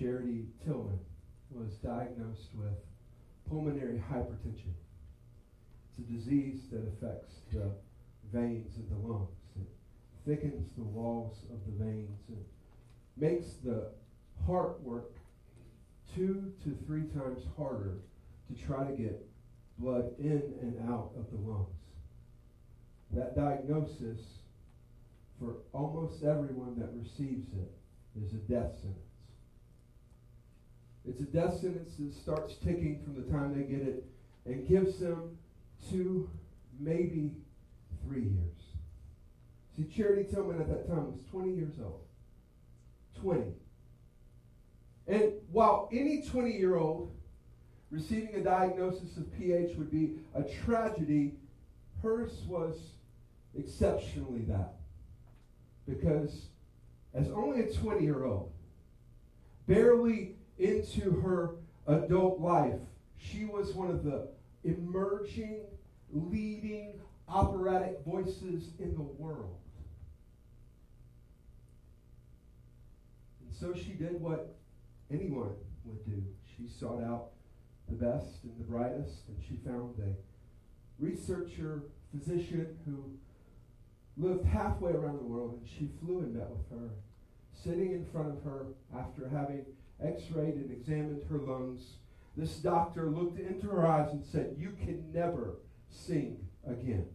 Charity Tillman was diagnosed with pulmonary hypertension. It's a disease that affects the veins in the lungs. It thickens the walls of the veins and makes the heart work two to three times harder to try to get blood in and out of the lungs. That diagnosis for almost everyone that receives it is a death sentence. It's a death sentence that starts ticking from the time they get it and gives them two, maybe three years. See, Charity Tillman at that time was 20 years old. 20. And while any 20 year old receiving a diagnosis of PH would be a tragedy, hers was exceptionally that because as only a 20 year old, barely into her adult life, she was one of the emerging, leading operatic voices in the world. And so she did what anyone would do. She sought out the best and the brightest, and she found a researcher, physician who lived halfway around the world, and she flew and met with her. Sitting in front of her after having x rayed and examined her lungs, this doctor looked into her eyes and said, You can never sing again.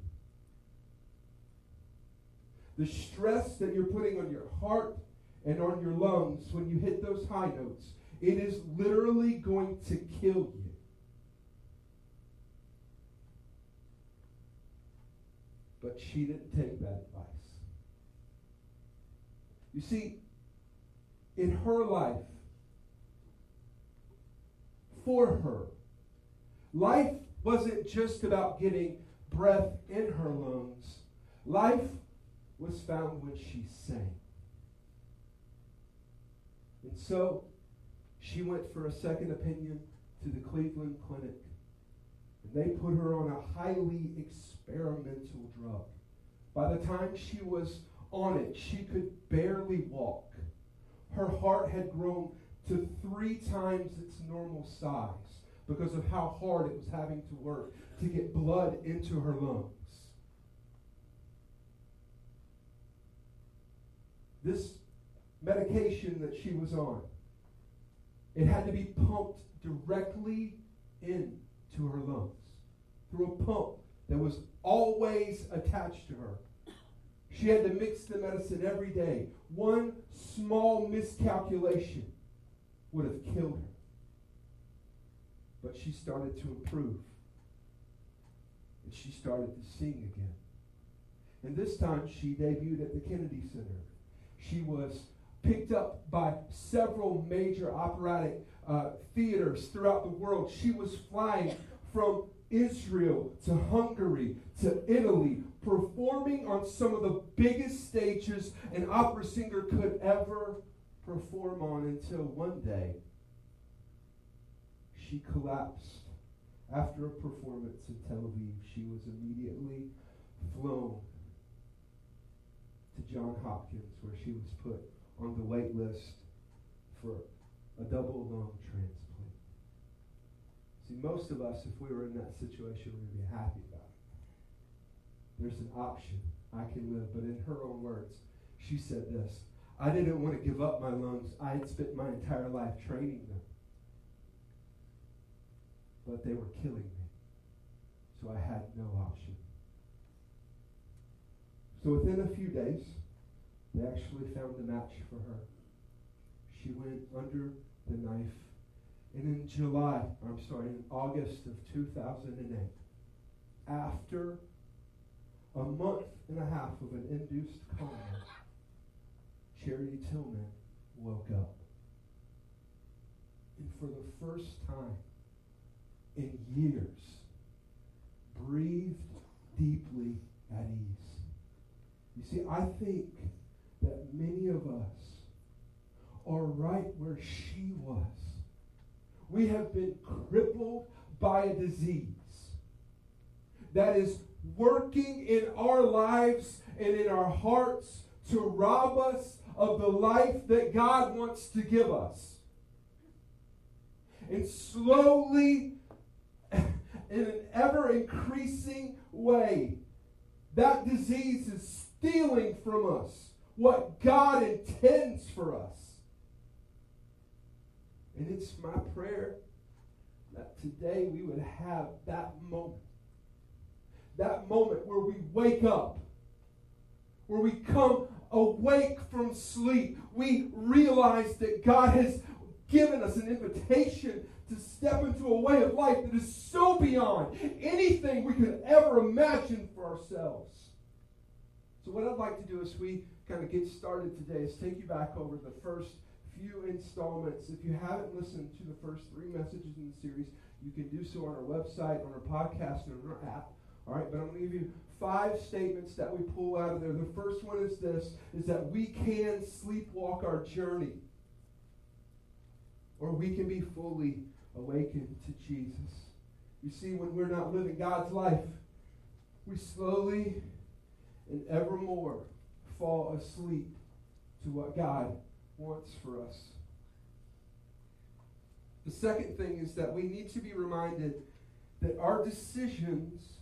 The stress that you're putting on your heart and on your lungs when you hit those high notes, it is literally going to kill you. But she didn't take that advice. You see, in her life, for her, life wasn't just about getting breath in her lungs. Life was found when she sang. And so she went for a second opinion to the Cleveland Clinic. And they put her on a highly experimental drug. By the time she was on it, she could barely walk. Her heart had grown to three times its normal size because of how hard it was having to work to get blood into her lungs. This medication that she was on, it had to be pumped directly into her lungs through a pump that was always attached to her. She had to mix the medicine every day. One small miscalculation would have killed her. But she started to improve. And she started to sing again. And this time she debuted at the Kennedy Center. She was picked up by several major operatic uh, theaters throughout the world. She was flying from Israel to Hungary to Italy, performing on some of the biggest stages an opera singer could ever perform on until one day she collapsed. After a performance in Tel Aviv, she was immediately flown to John Hopkins, where she was put on the wait list for a double lung transplant. See, most of us, if we were in that situation, we would be happy about it. There's an option. I can live. But in her own words, she said this I didn't want to give up my lungs. I had spent my entire life training them. But they were killing me. So I had no option. So within a few days, they actually found a match for her. She went under the knife. And in July, I'm sorry, in August of 2008, after a month and a half of an induced coma, Charity Tillman woke up. And for the first time in years, breathed deeply at ease. You see, I think that many of us are right where she was. We have been crippled by a disease that is working in our lives and in our hearts to rob us of the life that God wants to give us. And slowly, in an ever increasing way, that disease is stealing from us what God intends for us. And it's my prayer that today we would have that moment. That moment where we wake up, where we come awake from sleep. We realize that God has given us an invitation to step into a way of life that is so beyond anything we could ever imagine for ourselves. So, what I'd like to do as we kind of get started today is take you back over the first few installments. If you haven't listened to the first three messages in the series, you can do so on our website, on our podcast, and on our app. All right, but I'm going to give you five statements that we pull out of there. The first one is this is that we can sleepwalk our journey. Or we can be fully awakened to Jesus. You see, when we're not living God's life, we slowly and evermore fall asleep to what God wants for us. The second thing is that we need to be reminded that our decisions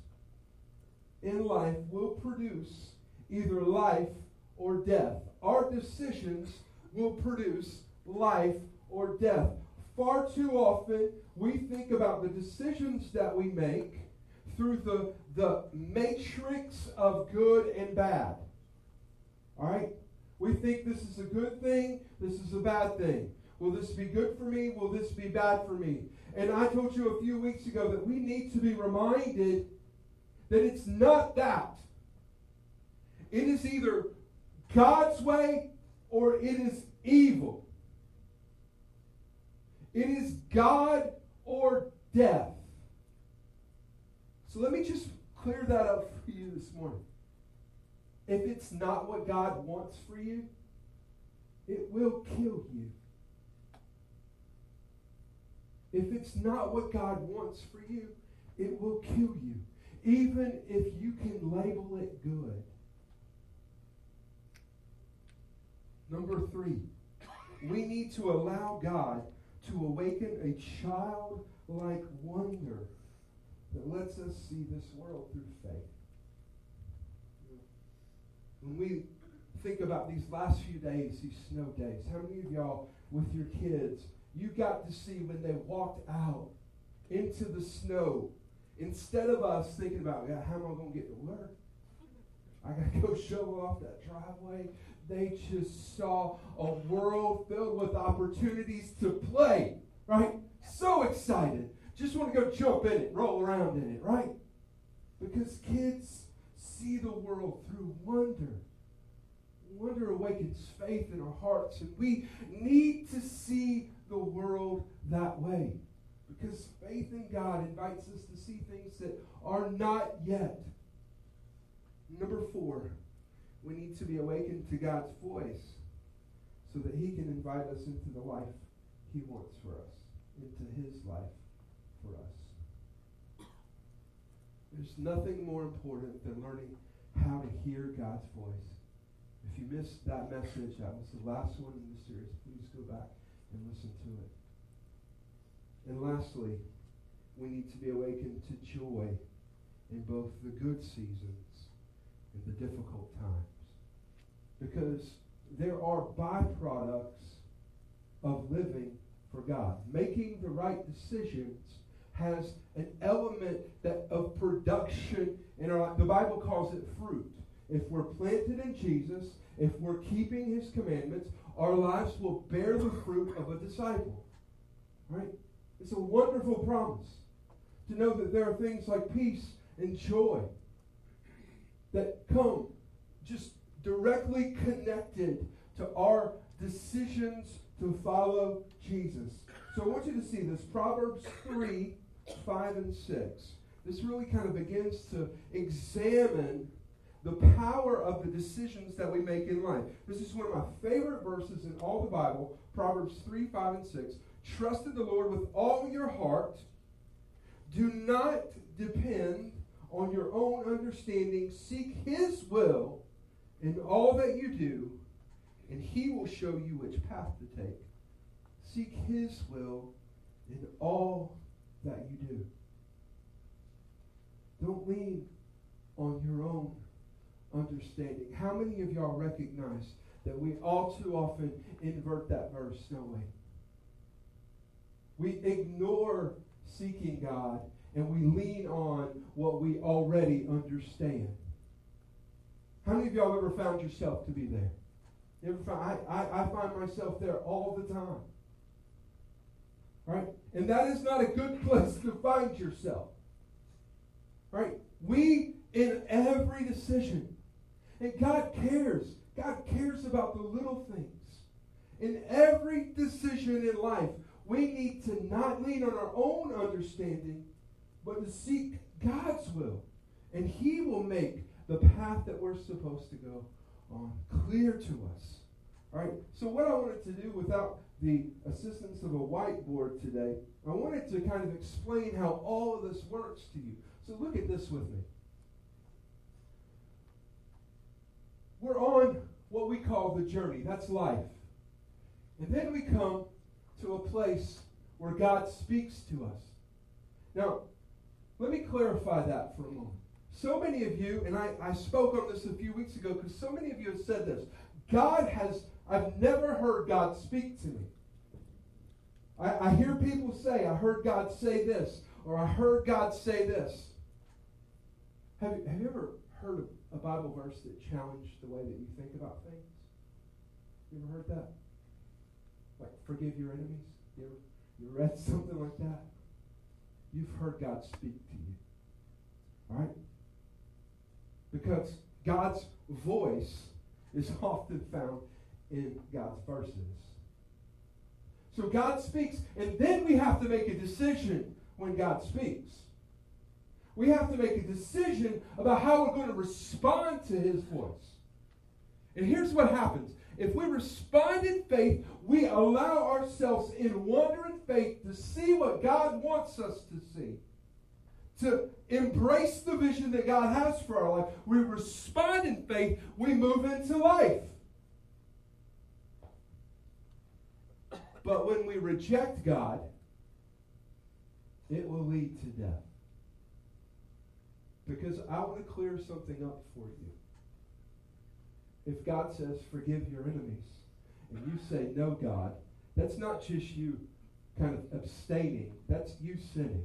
in life will produce either life or death. Our decisions will produce life or death. Far too often, we think about the decisions that we make through the, the matrix of good and bad. All right? We think this is a good thing, this is a bad thing. Will this be good for me? Will this be bad for me? And I told you a few weeks ago that we need to be reminded that it's not that. It is either God's way or it is evil. It is God or death. So let me just clear that up for you this morning. If it's not what God wants for you, it will kill you. If it's not what God wants for you, it will kill you even if you can label it good. Number three, we need to allow God to awaken a childlike wonder that lets us see this world through faith. When we think about these last few days, these snow days, how many of y'all with your kids, you got to see when they walked out into the snow Instead of us thinking about, yeah, how am I going to get to work? I got to go shovel off that driveway. They just saw a world filled with opportunities to play, right? So excited. Just want to go jump in it, roll around in it, right? Because kids see the world through wonder. Wonder awakens faith in our hearts, and we need to see the world that way. Because faith in God invites us to see things that are not yet. Number four, we need to be awakened to God's voice so that He can invite us into the life He wants for us, into His life for us. There's nothing more important than learning how to hear God's voice. If you missed that message, that was the last one in the series, please go back and listen to it. And lastly, we need to be awakened to joy in both the good seasons and the difficult times. Because there are byproducts of living for God. Making the right decisions has an element that of production in our life. The Bible calls it fruit. If we're planted in Jesus, if we're keeping his commandments, our lives will bear the fruit of a disciple. Right? It's a wonderful promise to know that there are things like peace and joy that come just directly connected to our decisions to follow Jesus. So I want you to see this Proverbs 3 5 and 6. This really kind of begins to examine the power of the decisions that we make in life. This is one of my favorite verses in all the Bible Proverbs 3 5 and 6. Trust in the Lord with all your heart. Do not depend on your own understanding. Seek His will in all that you do, and He will show you which path to take. Seek His will in all that you do. Don't lean on your own understanding. How many of y'all recognize that we all too often invert that verse, don't we? We ignore seeking God and we lean on what we already understand. How many of y'all ever found yourself to be there? Ever find, I, I, I find myself there all the time. Right? And that is not a good place to find yourself. Right? We, in every decision, and God cares. God cares about the little things. In every decision in life, we need to not lean on our own understanding, but to seek God's will. And He will make the path that we're supposed to go on clear to us. All right, so what I wanted to do without the assistance of a whiteboard today, I wanted to kind of explain how all of this works to you. So look at this with me. We're on what we call the journey. That's life. And then we come to a place where God speaks to us. Now, let me clarify that for a moment. So many of you, and I, I spoke on this a few weeks ago because so many of you have said this God has, I've never heard God speak to me. I, I hear people say, I heard God say this, or I heard God say this. Have, have you ever heard a Bible verse that challenged the way that you think about things? You ever heard that? Like, forgive your enemies? You ever you read something like that? You've heard God speak to you. All right? Because God's voice is often found in God's verses. So God speaks, and then we have to make a decision when God speaks. We have to make a decision about how we're going to respond to his voice. And here's what happens. If we respond in faith, we allow ourselves in wonder and faith to see what God wants us to see. To embrace the vision that God has for our life. We respond in faith, we move into life. But when we reject God, it will lead to death. Because I want to clear something up for you. If God says, forgive your enemies, and you say, no, God, that's not just you kind of abstaining, that's you sinning.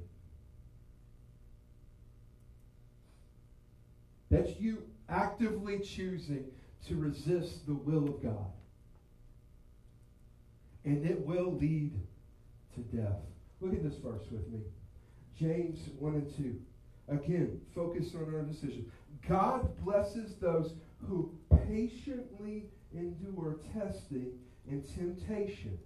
That's you actively choosing to resist the will of God. And it will lead to death. Look at this verse with me. James 1 and 2. Again, focus on our decision. God blesses those who patiently endure testing and temptation.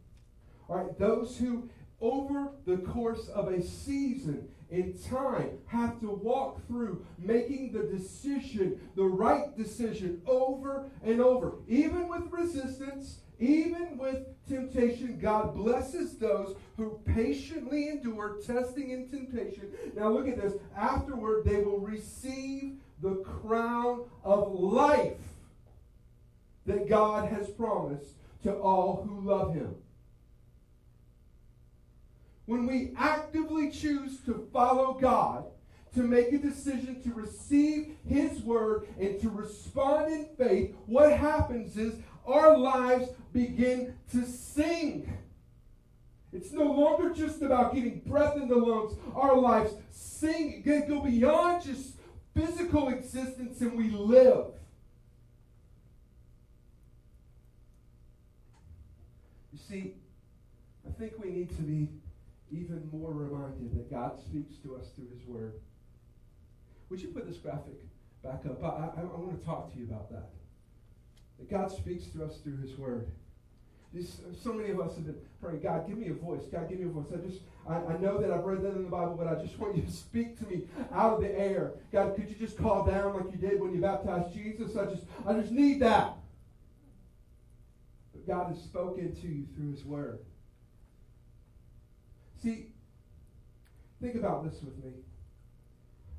All right, those who over the course of a season in time have to walk through making the decision, the right decision over and over. Even with resistance, even with temptation, God blesses those who patiently endure testing and temptation. Now look at this. Afterward, they will receive the crown of life that God has promised to all who love him. When we actively choose to follow God, to make a decision to receive His word and to respond in faith, what happens is our lives begin to sing. It's no longer just about getting breath in the lungs. Our lives sing, go beyond just physical existence, and we live. You see, I think we need to be even more reminded that God speaks to us through His Word. Would you put this graphic back up? I, I, I want to talk to you about that. That God speaks to us through His Word. So many of us have been praying, God, give me a voice. God, give me a voice. I just, I, I know that I've read that in the Bible, but I just want you to speak to me out of the air. God, could you just call down like you did when you baptized Jesus? I just, I just need that. But God has spoken to you through His Word. See, think about this with me.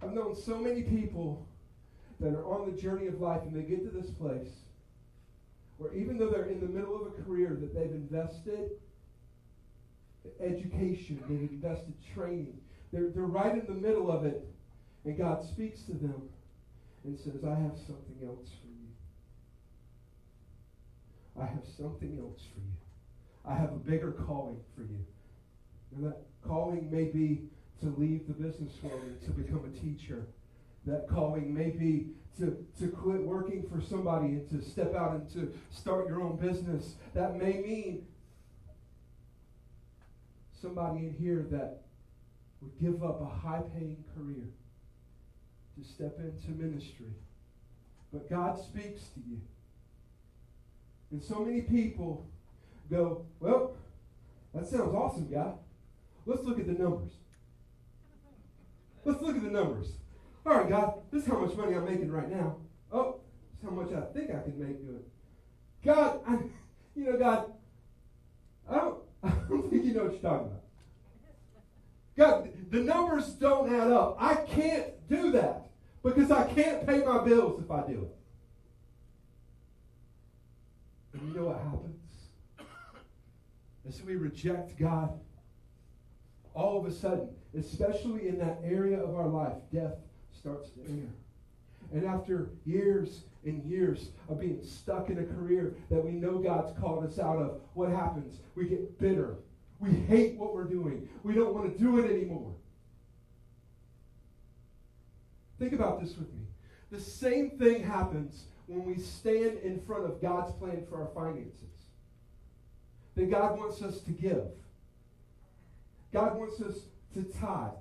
I've known so many people that are on the journey of life and they get to this place where even though they're in the middle of a career that they've invested education, they've invested training, they're, they're right in the middle of it, and God speaks to them and says, I have something else for you. I have something else for you. I have a bigger calling for you. And that calling may be to leave the business world and to become a teacher. That calling may be to, to quit working for somebody and to step out and to start your own business. That may mean somebody in here that would give up a high paying career to step into ministry. But God speaks to you. And so many people go, Well, that sounds awesome, God. Let's look at the numbers. Let's look at the numbers. All right, God, this is how much money I'm making right now. Oh, this is how much I think I can make doing. God, I, you know, God, I don't, I don't think you know what you're talking about. God, the numbers don't add up. I can't do that because I can't pay my bills if I do it. And you know what happens? As we reject God, all of a sudden, especially in that area of our life, death starts to enter. And after years and years of being stuck in a career that we know God's called us out of, what happens? We get bitter. We hate what we're doing. We don't want to do it anymore. Think about this with me. The same thing happens when we stand in front of God's plan for our finances. That God wants us to give. God wants us to tithe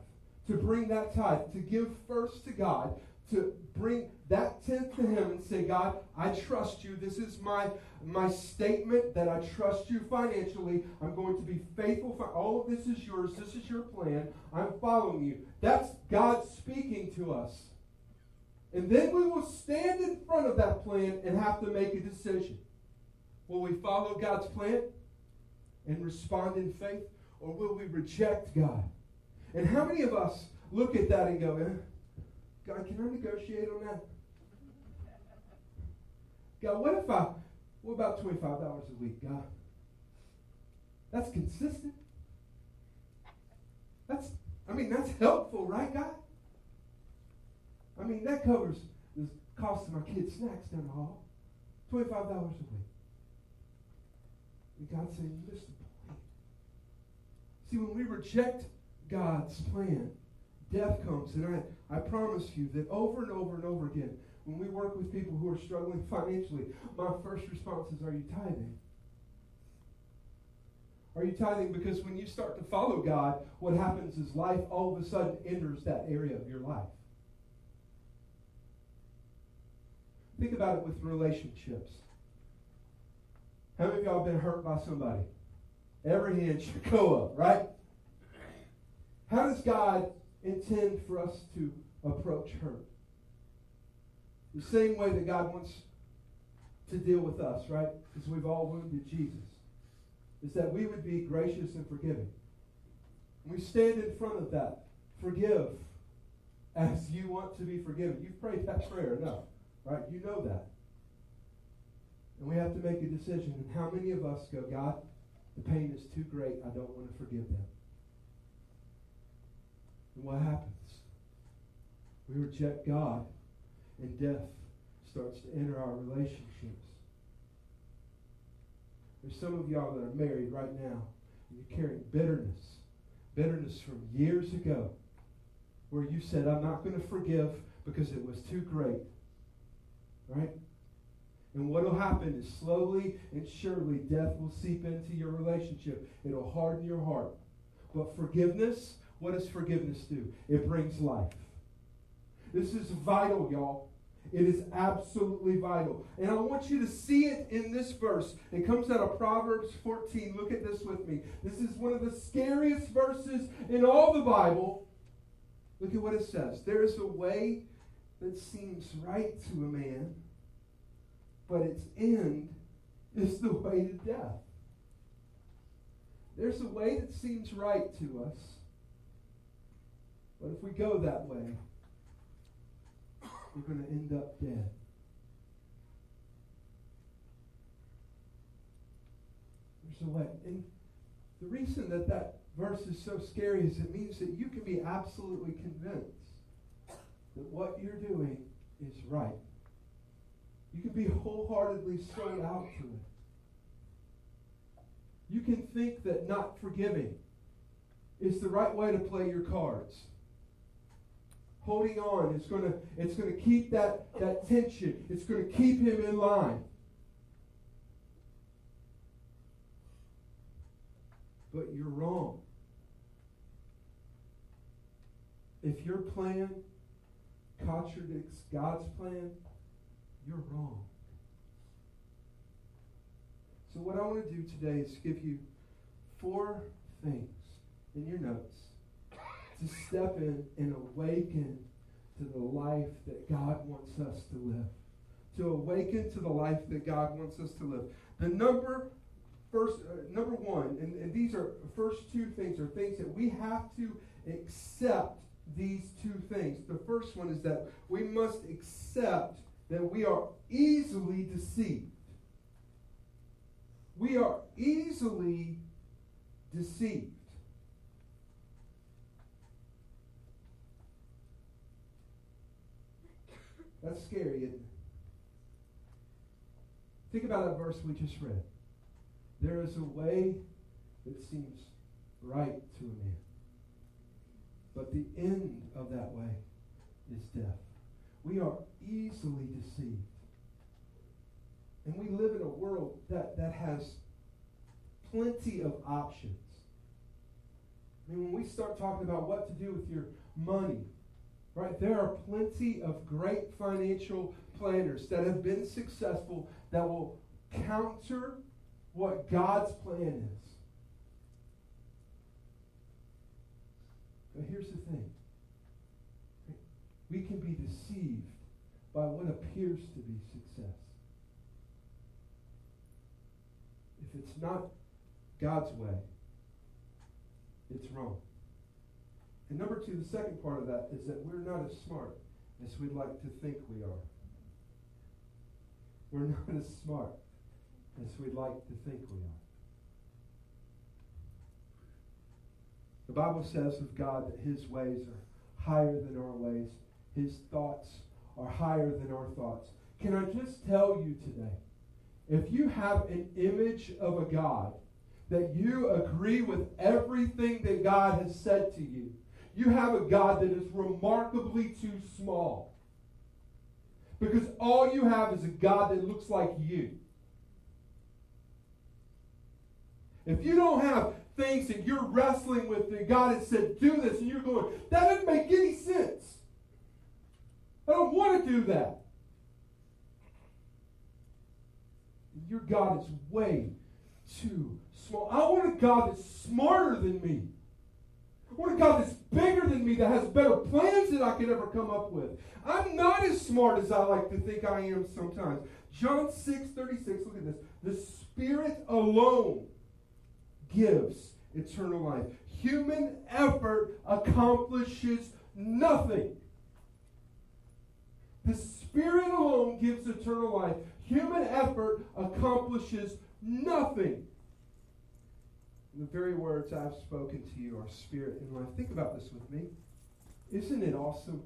to bring that tithe, to give first to God, to bring that tenth to Him and say, God, I trust you. This is my, my statement that I trust you financially. I'm going to be faithful. For, all of this is yours. This is your plan. I'm following you. That's God speaking to us. And then we will stand in front of that plan and have to make a decision. Will we follow God's plan and respond in faith, or will we reject God? And how many of us look at that and go, eh, God, can I negotiate on that? God, what if I, what about $25 a week, God? That's consistent. That's, I mean, that's helpful, right, God? I mean, that covers the cost of my kids' snacks down the hall. $25 a week. And God saying, you missed the point. See, when we reject God's plan, death comes. And I, I promise you that over and over and over again, when we work with people who are struggling financially, my first response is, Are you tithing? Are you tithing? Because when you start to follow God, what happens is life all of a sudden enters that area of your life. Think about it with relationships. How many of y'all been hurt by somebody? Every hand should go up, right? How does God intend for us to approach hurt? The same way that God wants to deal with us, right? Because we've all wounded Jesus. Is that we would be gracious and forgiving. We stand in front of that. Forgive as you want to be forgiven. You've prayed that prayer enough, right? You know that. And we have to make a decision. And how many of us go, God, the pain is too great. I don't want to forgive them. And what happens? We reject God, and death starts to enter our relationships. There's some of y'all that are married right now, and you're carrying bitterness. Bitterness from years ago, where you said, I'm not going to forgive because it was too great. Right? And what will happen is slowly and surely death will seep into your relationship. It'll harden your heart. But forgiveness what does forgiveness do? It brings life. This is vital, y'all. It is absolutely vital. And I want you to see it in this verse. It comes out of Proverbs 14. Look at this with me. This is one of the scariest verses in all the Bible. Look at what it says. There is a way that seems right to a man, but its end is the way to death. There's a way that seems right to us, but if we go that way, we're going to end up dead. There's a way. And the reason that that verse is so scary is it means that you can be absolutely convinced that what you're doing is right. You can be wholeheartedly sold out to it. You can think that not forgiving is the right way to play your cards. Holding on, it's going to it's going to keep that, that tension. It's going to keep him in line. But you're wrong. If your plan contradicts God's plan, you're wrong. So, what I want to do today is give you four things in your notes to step in and awaken to the life that God wants us to live. To awaken to the life that God wants us to live. The number first uh, number one, and, and these are first two things are things that we have to accept these two things. The first one is that we must accept that we are easily deceived. We are easily deceived. That's scary, isn't it? Think about that verse we just read. There is a way that seems right to a man, but the end of that way is death. We are easily deceived. And we live in a world that, that has plenty of options. I mean, when we start talking about what to do with your money, right, there are plenty of great financial planners that have been successful that will counter what God's plan is. But here's the thing we can be deceived by what appears to be success. If it's not God's way, it's wrong. And number two, the second part of that is that we're not as smart as we'd like to think we are. We're not as smart as we'd like to think we are. The Bible says of God that his ways are higher than our ways. His thoughts are higher than our thoughts. Can I just tell you today, if you have an image of a God that you agree with everything that God has said to you, you have a God that is remarkably too small. Because all you have is a God that looks like you. If you don't have things that you're wrestling with that God has said, do this, and you're going, that doesn't make any sense. I don't want to do that. Your God is way too small. I want a God that's smarter than me. Want a God that's bigger than me, that has better plans than I could ever come up with. I'm not as smart as I like to think I am sometimes. John 6 36, look at this. The Spirit alone gives eternal life. Human effort accomplishes nothing. The Spirit alone gives eternal life. Human effort accomplishes nothing. The very words I've spoken to you are spirit and life. Think about this with me. Isn't it awesome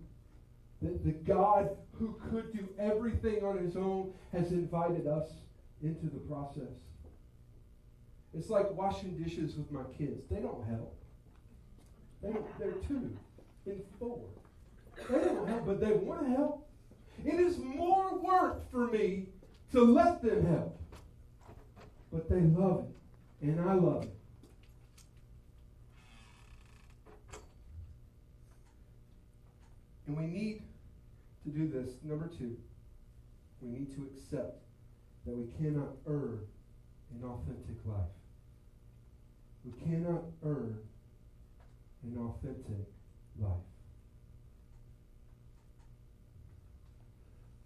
that the God who could do everything on his own has invited us into the process? It's like washing dishes with my kids. They don't help. They don't, they're two and four. They don't help, but they want to help. It is more work for me to let them help. But they love it, and I love it. And we need to do this, number two, we need to accept that we cannot earn an authentic life. We cannot earn an authentic life.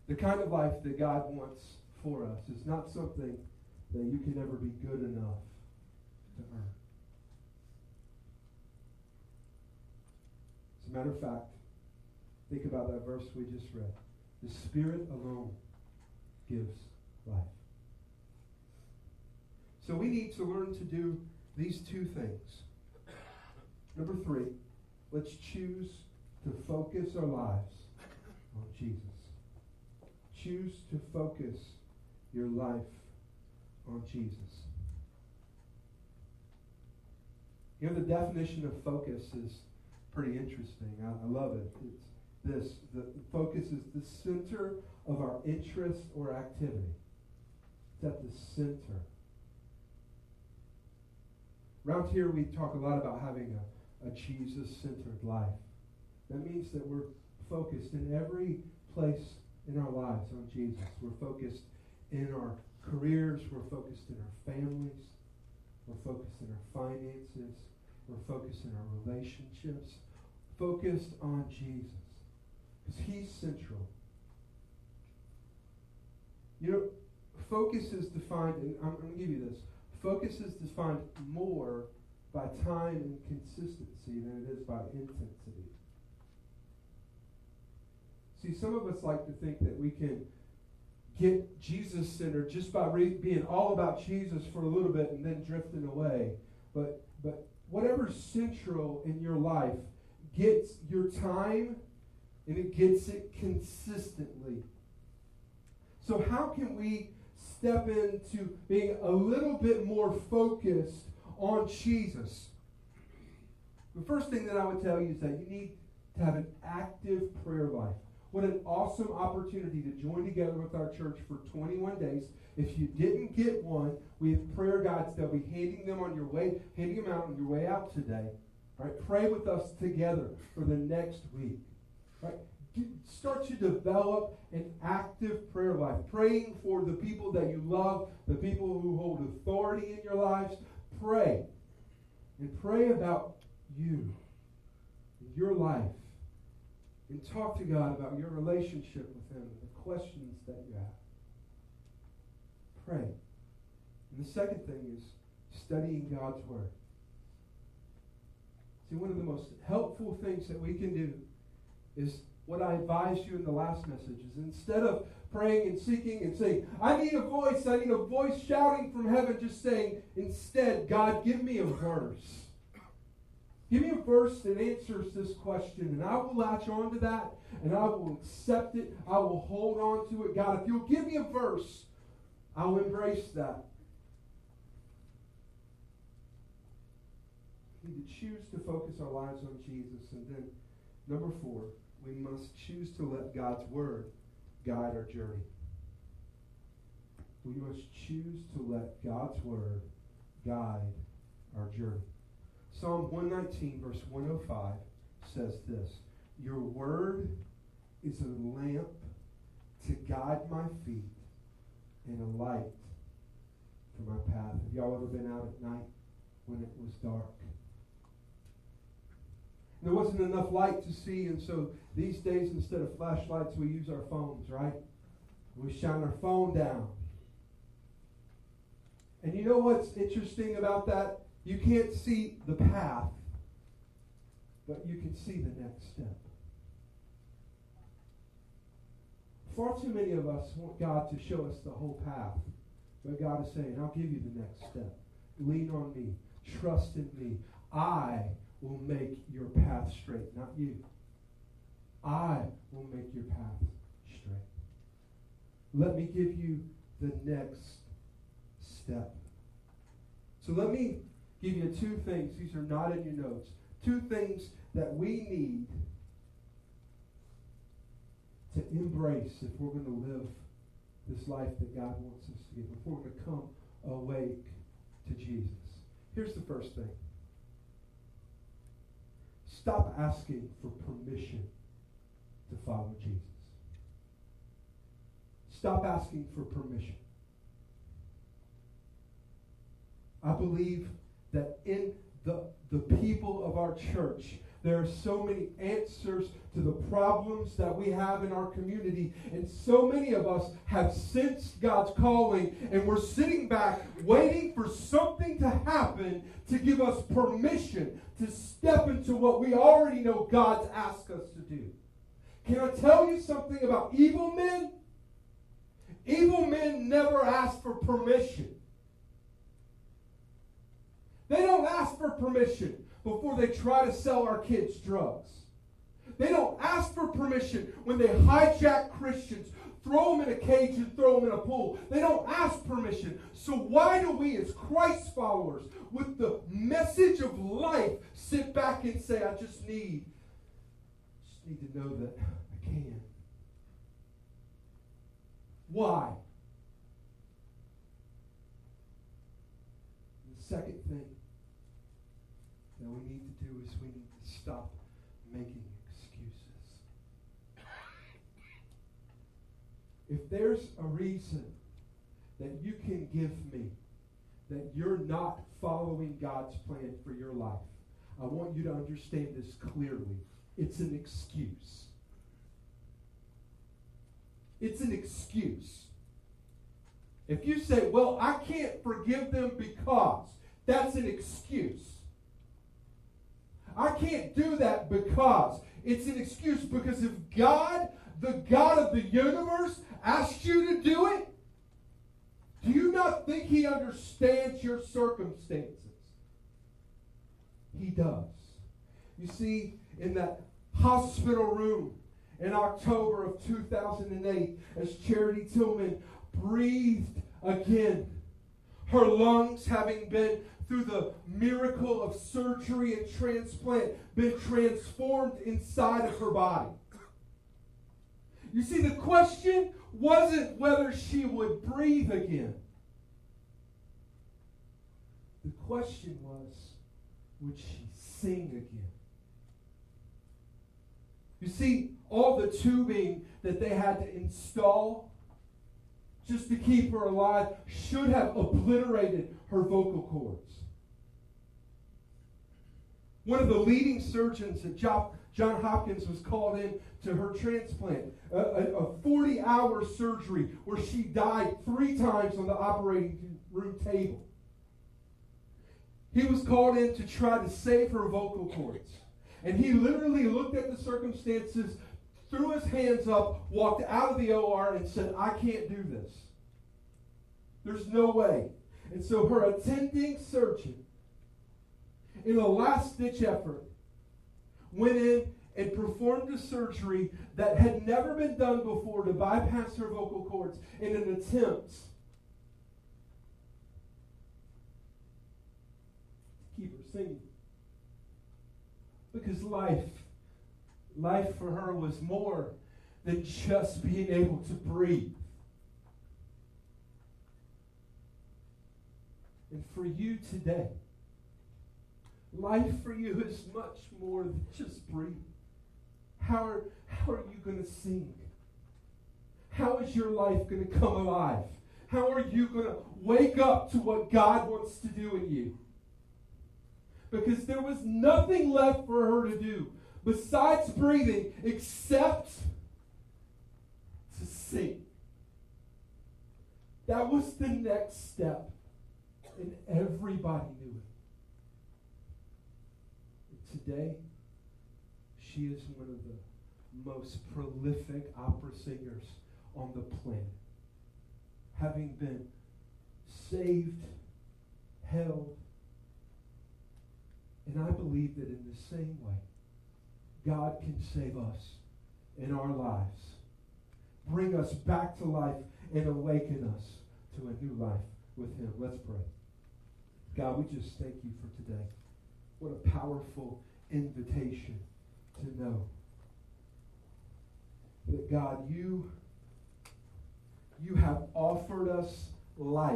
The kind of life that God wants for us is not something that you can ever be good enough to earn. As a matter of fact, think about that verse we just read. The Spirit alone gives life. So we need to learn to do these two things. Number three, let's choose to focus our lives on Jesus. Choose to focus your life on Jesus. You know, the definition of focus is pretty interesting. I, I love it. It's this the focus is the center of our interest or activity. It's at the center. Around here, we talk a lot about having a, a Jesus centered life. That means that we're focused in every place in our lives on Jesus. We're focused in our careers, we're focused in our families, we're focused in our finances, we're focused in our relationships, focused on Jesus. He's central. You know, focus is defined, and I'm, I'm going to give you this. Focus is defined more by time and consistency than it is by intensity. See, some of us like to think that we can get Jesus centered just by re- being all about Jesus for a little bit and then drifting away. But but whatever's central in your life gets your time and it gets it consistently. So how can we step into being a little bit more focused on Jesus? The first thing that I would tell you is that you need to have an active prayer life. What an awesome opportunity to join together with our church for 21 days. If you didn't get one, we have prayer guides. They'll be handing them on your way, handing them out on your way out today. Right? Pray with us together for the next week. Right? Start to develop an active prayer life, praying for the people that you love, the people who hold authority in your lives. Pray. And pray about you, your life and talk to God about your relationship with Him the questions that you have. Pray. And the second thing is studying God's Word. See, one of the most helpful things that we can do is what I advised you in the last message is instead of praying and seeking and saying, I need a voice, I need a voice shouting from heaven, just saying, instead, God, give me a verse. Give me a verse that answers this question, and I will latch on to that, and I will accept it. I will hold on to it. God, if you'll give me a verse, I'll embrace that. We need to choose to focus our lives on Jesus. And then, number four, we must choose to let God's Word guide our journey. We must choose to let God's Word guide our journey. Psalm 119, verse 105 says this Your word is a lamp to guide my feet and a light for my path. Have y'all ever been out at night when it was dark? There wasn't enough light to see, and so these days, instead of flashlights, we use our phones, right? We shine our phone down. And you know what's interesting about that? You can't see the path, but you can see the next step. Far too many of us want God to show us the whole path. But God is saying, I'll give you the next step. Lean on me. Trust in me. I will make your path straight, not you. I will make your path straight. Let me give you the next step. So let me give you two things. These are not in your notes. Two things that we need to embrace if we're going to live this life that God wants us to live, if we're going to come awake to Jesus. Here's the first thing. Stop asking for permission to follow Jesus. Stop asking for permission. I believe that in the, the people of our church, there are so many answers to the problems that we have in our community. And so many of us have sensed God's calling, and we're sitting back waiting for something to happen to give us permission to step into what we already know God's asked us to do. Can I tell you something about evil men? Evil men never ask for permission. They don't ask for permission before they try to sell our kids drugs. They don't ask for permission when they hijack Christians, throw them in a cage, and throw them in a pool. They don't ask permission. So, why do we, as Christ followers, with the message of life, sit back and say, I just need, just need to know that I can? Why? The second thing that we need to do is we need to stop making excuses. If there's a reason that you can give me that you're not following God's plan for your life, I want you to understand this clearly. It's an excuse. It's an excuse. If you say, well, I can't forgive them because, that's an excuse. I can't do that because. It's an excuse because if God, the God of the universe, asked you to do it, do you not think He understands your circumstances? He does. You see, in that hospital room in October of 2008, as Charity Tillman breathed again, her lungs having been through the miracle of surgery and transplant, been transformed inside of her body. You see, the question wasn't whether she would breathe again. The question was, would she sing again? You see, all the tubing that they had to install just to keep her alive should have obliterated her vocal cords. One of the leading surgeons at John Hopkins was called in to her transplant, a 40 hour surgery where she died three times on the operating room table. He was called in to try to save her vocal cords. And he literally looked at the circumstances, threw his hands up, walked out of the OR, and said, I can't do this. There's no way. And so her attending surgeon in a last ditch effort, went in and performed a surgery that had never been done before to bypass her vocal cords in an attempt to keep her singing. Because life, life for her was more than just being able to breathe. And for you today, Life for you is much more than just breathing. How are, how are you going to sing? How is your life going to come alive? How are you going to wake up to what God wants to do in you? Because there was nothing left for her to do besides breathing except to sing. That was the next step, and everybody knew it. Today, she is one of the most prolific opera singers on the planet. Having been saved, held, and I believe that in the same way, God can save us in our lives, bring us back to life, and awaken us to a new life with Him. Let's pray. God, we just thank you for today. What a powerful invitation to know that God, you, you have offered us life.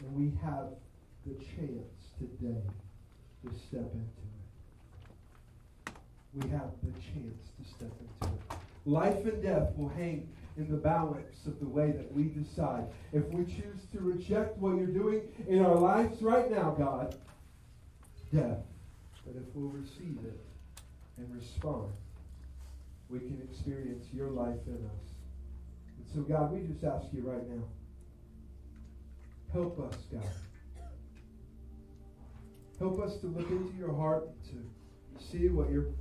And we have the chance today to step into it. We have the chance to step into it. Life and death will hang in the balance of the way that we decide. If we choose to reject what you're doing in our lives right now, God, death. But if we'll receive it and respond, we can experience your life in us. And so, God, we just ask you right now help us, God. Help us to look into your heart, to see what you're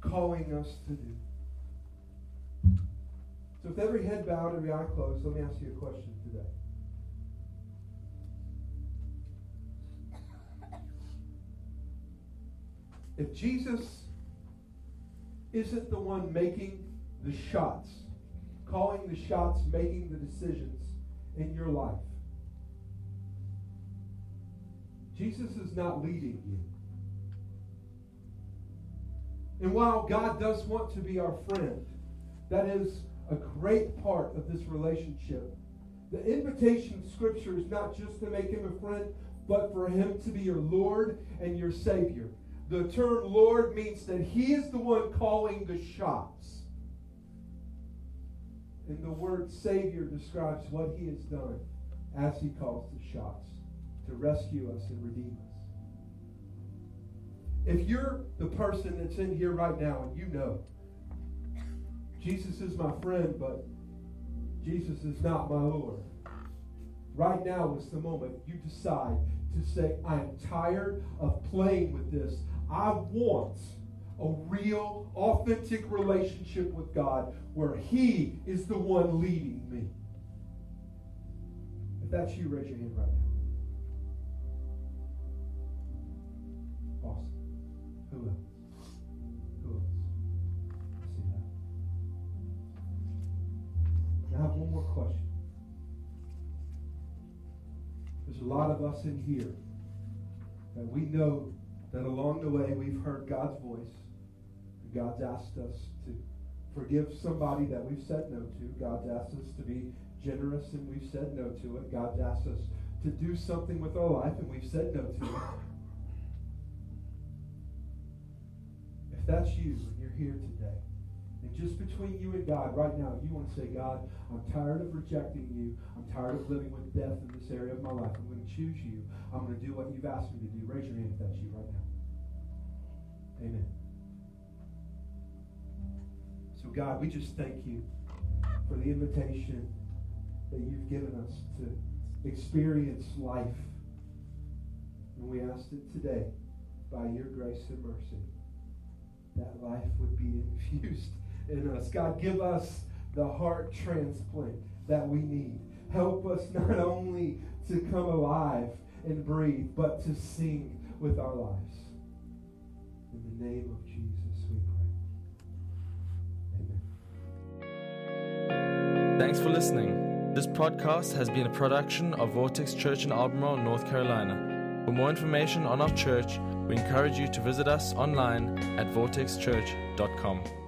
calling us to do. So, with every head bowed, every eye closed, let me ask you a question today. If Jesus isn't the one making the shots, calling the shots, making the decisions in your life, Jesus is not leading you. And while God does want to be our friend, that is a great part of this relationship. The invitation of Scripture is not just to make him a friend, but for him to be your Lord and your Savior. The term Lord means that he is the one calling the shots. And the word Savior describes what he has done as he calls the shots to rescue us and redeem us. If you're the person that's in here right now and you know Jesus is my friend, but Jesus is not my Lord, right now is the moment you decide to say, I'm tired of playing with this. I want a real, authentic relationship with God where He is the one leading me. If that's you, raise your hand right now. Who else? Who else? See that. I have one more question. There's a lot of us in here that we know that along the way we've heard God's voice. And God's asked us to forgive somebody that we've said no to. God's asked us to be generous and we've said no to it. God's asked us to do something with our life and we've said no to it. If that's you and you're here today, and just between you and God right now, you want to say, God, I'm tired of rejecting you. I'm tired of living with death in this area of my life. I'm going to choose you. I'm going to do what you've asked me to do. Raise your hand if that's you right now. Amen. So, God, we just thank you for the invitation that you've given us to experience life. And we ask it today, by your grace and mercy, that life would be infused in us. God, give us the heart transplant that we need. Help us not only to come alive and breathe, but to sing with our lives. In the name of Jesus, we pray. Amen. Thanks for listening. This podcast has been a production of Vortex Church in Albemarle, North Carolina. For more information on our church, we encourage you to visit us online at vortexchurch.com.